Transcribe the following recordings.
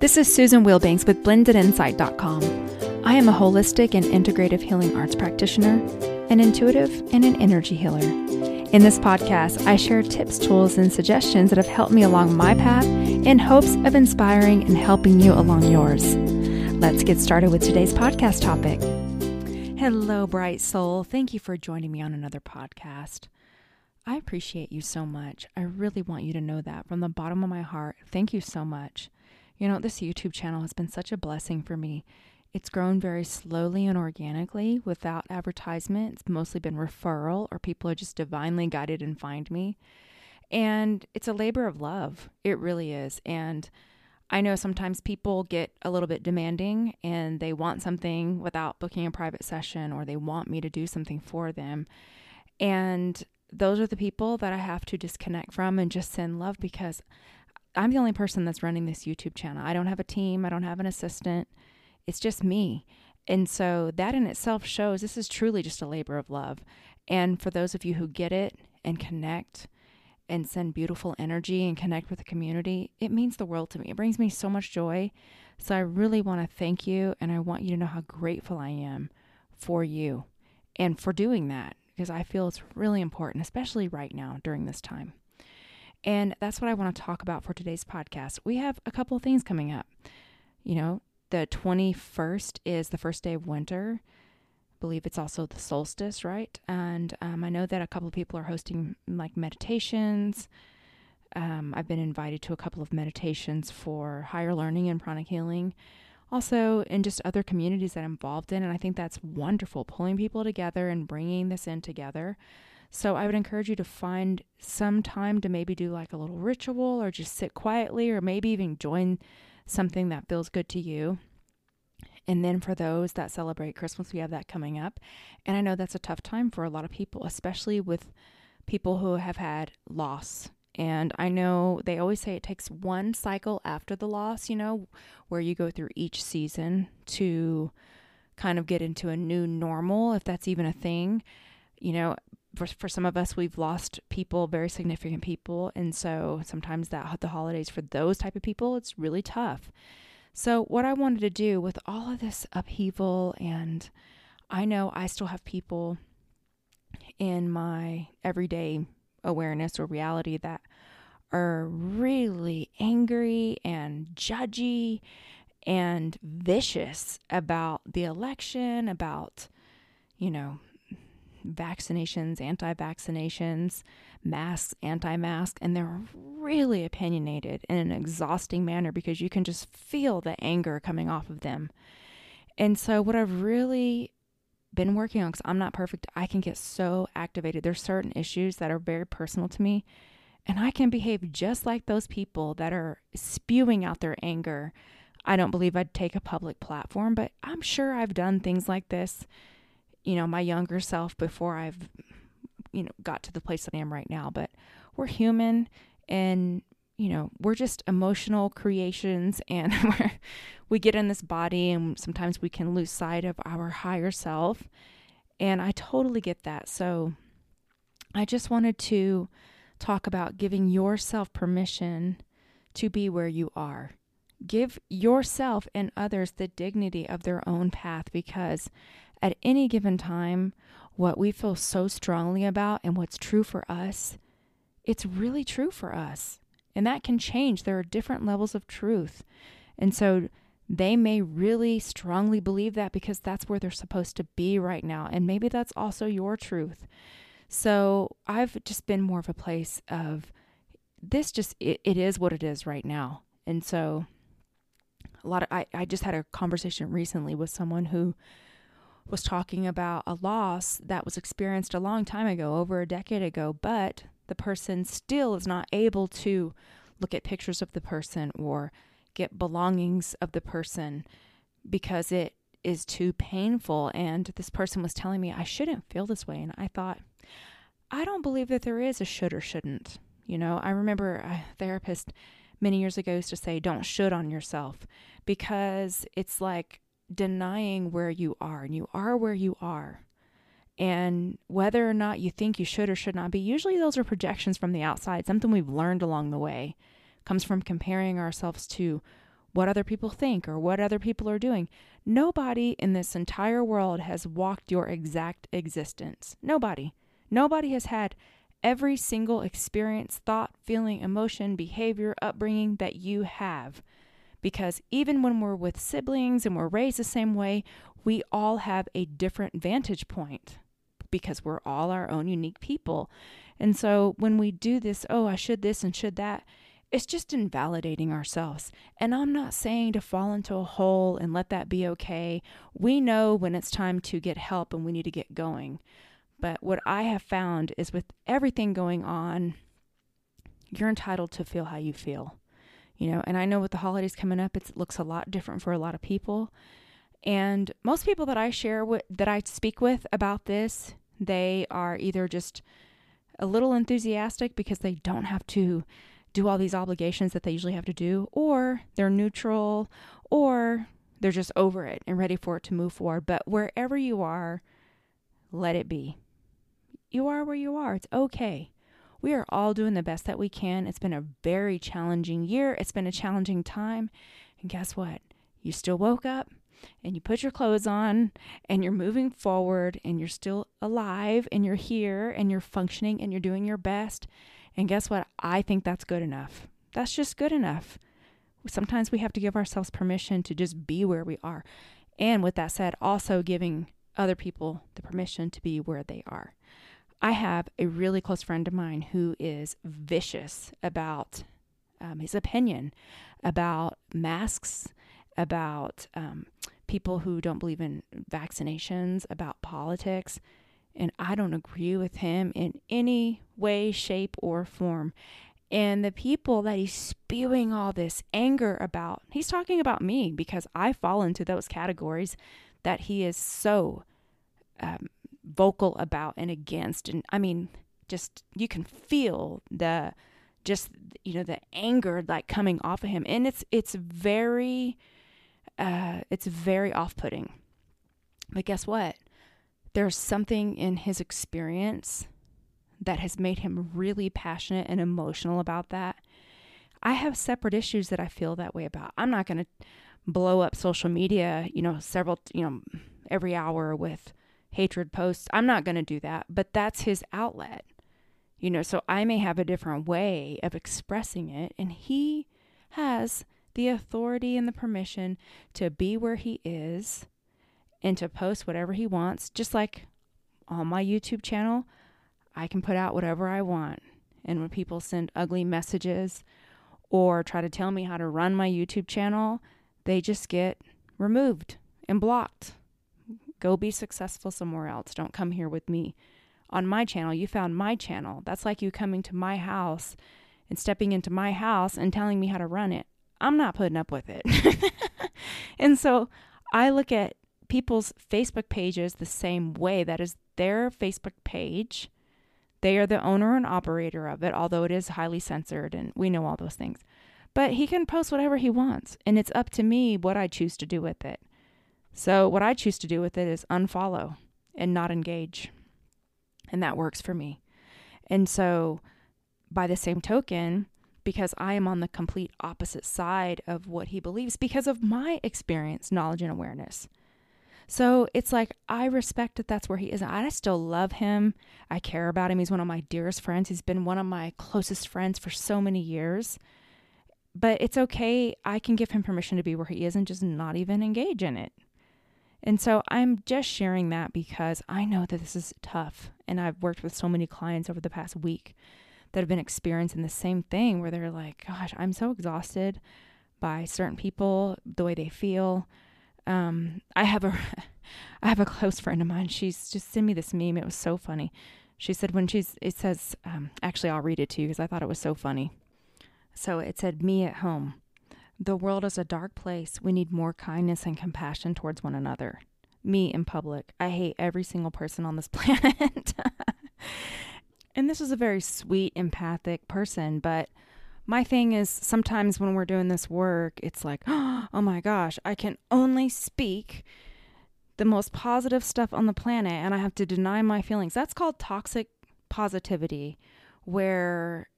This is Susan Wilbanks with blendedinsight.com. I am a holistic and integrative healing arts practitioner, an intuitive, and an energy healer. In this podcast, I share tips, tools, and suggestions that have helped me along my path in hopes of inspiring and helping you along yours. Let's get started with today's podcast topic. Hello, bright soul. Thank you for joining me on another podcast. I appreciate you so much. I really want you to know that from the bottom of my heart. Thank you so much. You know, this YouTube channel has been such a blessing for me. It's grown very slowly and organically without advertisement. It's mostly been referral, or people are just divinely guided and find me. And it's a labor of love. It really is. And I know sometimes people get a little bit demanding and they want something without booking a private session or they want me to do something for them. And those are the people that I have to disconnect from and just send love because I'm the only person that's running this YouTube channel. I don't have a team, I don't have an assistant. It's just me. And so that in itself shows this is truly just a labor of love. And for those of you who get it and connect and send beautiful energy and connect with the community, it means the world to me. It brings me so much joy. So I really want to thank you and I want you to know how grateful I am for you and for doing that because I feel it's really important, especially right now during this time. And that's what I want to talk about for today's podcast. We have a couple of things coming up. You know, the 21st is the first day of winter. I believe it's also the solstice, right? And um, I know that a couple of people are hosting like meditations. Um, I've been invited to a couple of meditations for higher learning and pranic healing. Also, in just other communities that I'm involved in. And I think that's wonderful, pulling people together and bringing this in together. So I would encourage you to find some time to maybe do like a little ritual or just sit quietly or maybe even join something that feels good to you. And then for those that celebrate Christmas, we have that coming up. And I know that's a tough time for a lot of people, especially with people who have had loss. And I know they always say it takes one cycle after the loss, you know, where you go through each season to kind of get into a new normal, if that's even a thing. You know, for, for some of us we've lost people very significant people and so sometimes that the holidays for those type of people it's really tough. So what i wanted to do with all of this upheaval and i know i still have people in my everyday awareness or reality that are really angry and judgy and vicious about the election about you know vaccinations, anti vaccinations, masks, anti mask, and they're really opinionated in an exhausting manner because you can just feel the anger coming off of them. And so, what I've really been working on, because I'm not perfect, I can get so activated. There's certain issues that are very personal to me, and I can behave just like those people that are spewing out their anger. I don't believe I'd take a public platform, but I'm sure I've done things like this you know, my younger self before I've, you know, got to the place that I am right now. But we're human and, you know, we're just emotional creations and we're, we get in this body and sometimes we can lose sight of our higher self. And I totally get that. So I just wanted to talk about giving yourself permission to be where you are. Give yourself and others the dignity of their own path because at any given time, what we feel so strongly about and what's true for us, it's really true for us. And that can change. There are different levels of truth. And so they may really strongly believe that because that's where they're supposed to be right now. And maybe that's also your truth. So I've just been more of a place of this just, it, it is what it is right now. And so a lot of, I, I just had a conversation recently with someone who was talking about a loss that was experienced a long time ago, over a decade ago, but the person still is not able to look at pictures of the person or get belongings of the person because it is too painful. And this person was telling me I shouldn't feel this way. And I thought, I don't believe that there is a should or shouldn't. You know, I remember a therapist many years ago used to say, don't should on yourself because it's like denying where you are, and you are where you are. And whether or not you think you should or should not be, usually those are projections from the outside, something we've learned along the way. Comes from comparing ourselves to what other people think or what other people are doing. Nobody in this entire world has walked your exact existence. Nobody. Nobody has had every single experience, thought, feeling, emotion, behavior, upbringing that you have. Because even when we're with siblings and we're raised the same way, we all have a different vantage point because we're all our own unique people. And so when we do this, oh, I should this and should that, it's just invalidating ourselves. And I'm not saying to fall into a hole and let that be okay. We know when it's time to get help and we need to get going. But what I have found is with everything going on, you're entitled to feel how you feel. You know, and I know with the holidays coming up, it looks a lot different for a lot of people. And most people that I share with, that I speak with about this, they are either just a little enthusiastic because they don't have to do all these obligations that they usually have to do, or they're neutral, or they're just over it and ready for it to move forward. But wherever you are, let it be. You are where you are. It's okay. We are all doing the best that we can. It's been a very challenging year. It's been a challenging time. And guess what? You still woke up and you put your clothes on and you're moving forward and you're still alive and you're here and you're functioning and you're doing your best. And guess what? I think that's good enough. That's just good enough. Sometimes we have to give ourselves permission to just be where we are. And with that said, also giving other people the permission to be where they are. I have a really close friend of mine who is vicious about um, his opinion about masks, about um, people who don't believe in vaccinations, about politics and I don't agree with him in any way, shape, or form. And the people that he's spewing all this anger about, he's talking about me because I fall into those categories that he is so um, vocal about and against. And I mean, just you can feel the just you know the anger like coming off of him and it's it's very uh it's very off-putting but guess what there's something in his experience that has made him really passionate and emotional about that. I have separate issues that I feel that way about. I'm not going to blow up social media, you know, several, you know, every hour with hatred posts. I'm not going to do that, but that's his outlet. You know, so I may have a different way of expressing it, and he has the authority and the permission to be where he is and to post whatever he wants, just like on my YouTube channel, I can put out whatever I want. And when people send ugly messages or try to tell me how to run my YouTube channel, they just get removed and blocked. Go be successful somewhere else. Don't come here with me. On my channel, you found my channel. That's like you coming to my house and stepping into my house and telling me how to run it. I'm not putting up with it. and so I look at people's Facebook pages the same way. That is their Facebook page. They are the owner and operator of it, although it is highly censored, and we know all those things. But he can post whatever he wants, and it's up to me what I choose to do with it. So, what I choose to do with it is unfollow and not engage. And that works for me. And so, by the same token, because I am on the complete opposite side of what he believes because of my experience, knowledge, and awareness. So it's like I respect that that's where he is. I still love him. I care about him. He's one of my dearest friends. He's been one of my closest friends for so many years. But it's okay. I can give him permission to be where he is and just not even engage in it. And so I'm just sharing that because I know that this is tough. And I've worked with so many clients over the past week that have been experiencing the same thing where they're like, gosh, I'm so exhausted by certain people, the way they feel um, I have a, I have a close friend of mine. She's just sent me this meme. It was so funny. She said when she's, it says, um, actually, I'll read it to you because I thought it was so funny. So it said, "Me at home. The world is a dark place. We need more kindness and compassion towards one another. Me in public. I hate every single person on this planet." and this is a very sweet, empathic person, but my thing is sometimes when we're doing this work, it's like, oh my gosh, I can only speak the most positive stuff on the planet and I have to deny my feelings. That's called toxic positivity, where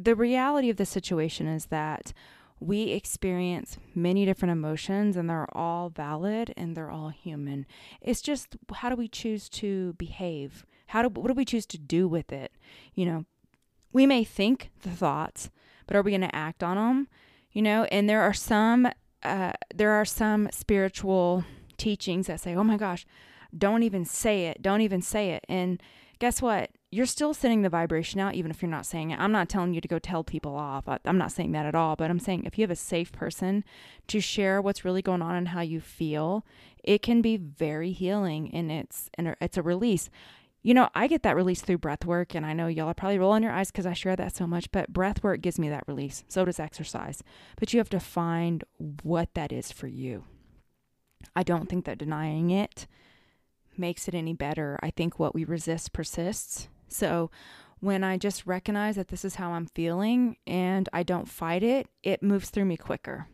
the reality of the situation is that we experience many different emotions and they're all valid and they're all human. It's just how do we choose to behave? How do what do we choose to do with it? You know, we may think the thoughts, but are we going to act on them? You know, and there are some uh, there are some spiritual teachings that say, "Oh my gosh, don't even say it. Don't even say it." And guess what? You're still sending the vibration out, even if you're not saying it. I'm not telling you to go tell people off. I'm not saying that at all. But I'm saying if you have a safe person to share what's really going on and how you feel, it can be very healing, and it's and it's a release. You know, I get that release through breath work, and I know y'all are probably rolling your eyes because I share that so much, but breath work gives me that release. So does exercise. But you have to find what that is for you. I don't think that denying it makes it any better. I think what we resist persists. So when I just recognize that this is how I'm feeling and I don't fight it, it moves through me quicker.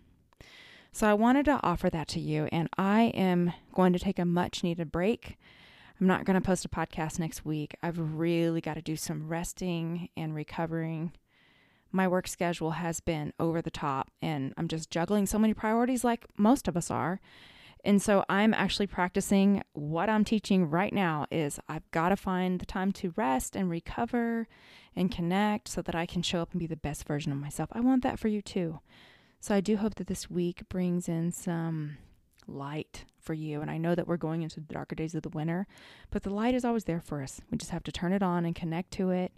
So I wanted to offer that to you, and I am going to take a much needed break. I'm not going to post a podcast next week. I've really got to do some resting and recovering. My work schedule has been over the top, and I'm just juggling so many priorities like most of us are. And so I'm actually practicing what I'm teaching right now is I've got to find the time to rest and recover and connect so that I can show up and be the best version of myself. I want that for you too. So I do hope that this week brings in some light for you. And I know that we're going into the darker days of the winter, but the light is always there for us. We just have to turn it on and connect to it.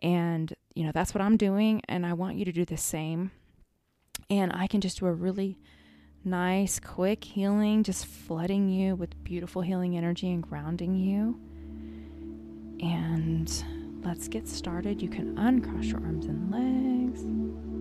And, you know, that's what I'm doing. And I want you to do the same. And I can just do a really nice, quick healing, just flooding you with beautiful healing energy and grounding you. And let's get started. You can uncross your arms and legs.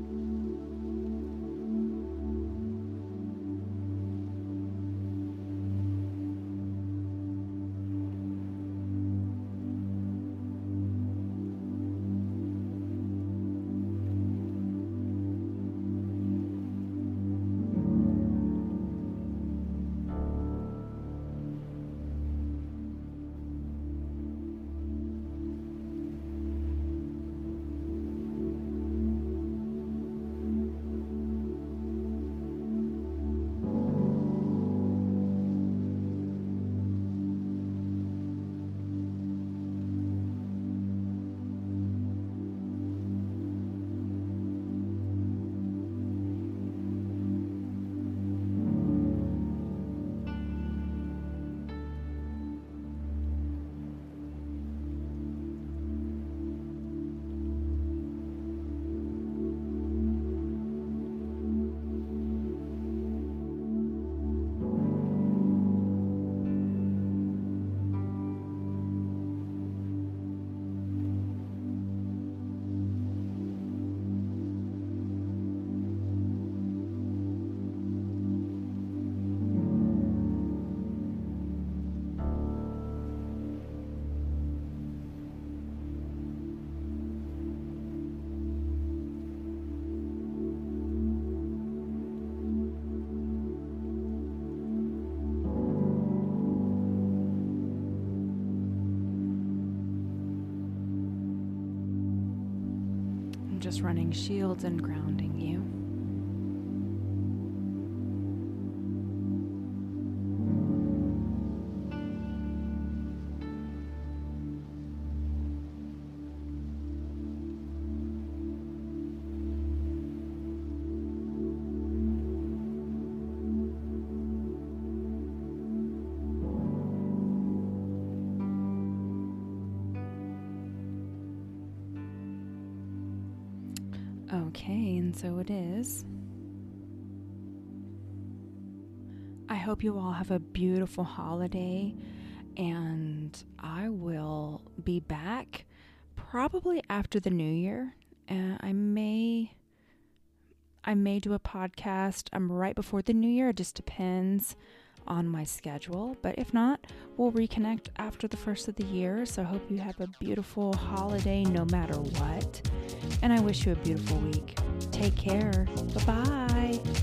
Just running shields and grounding you. Okay, and so it is. I hope you all have a beautiful holiday, and I will be back probably after the new year. Uh, I may. I may do a podcast. I'm right before the new year. It just depends on my schedule. But if not, we'll reconnect after the first of the year. So I hope you have a beautiful holiday no matter what. And I wish you a beautiful week. Take care. Bye bye.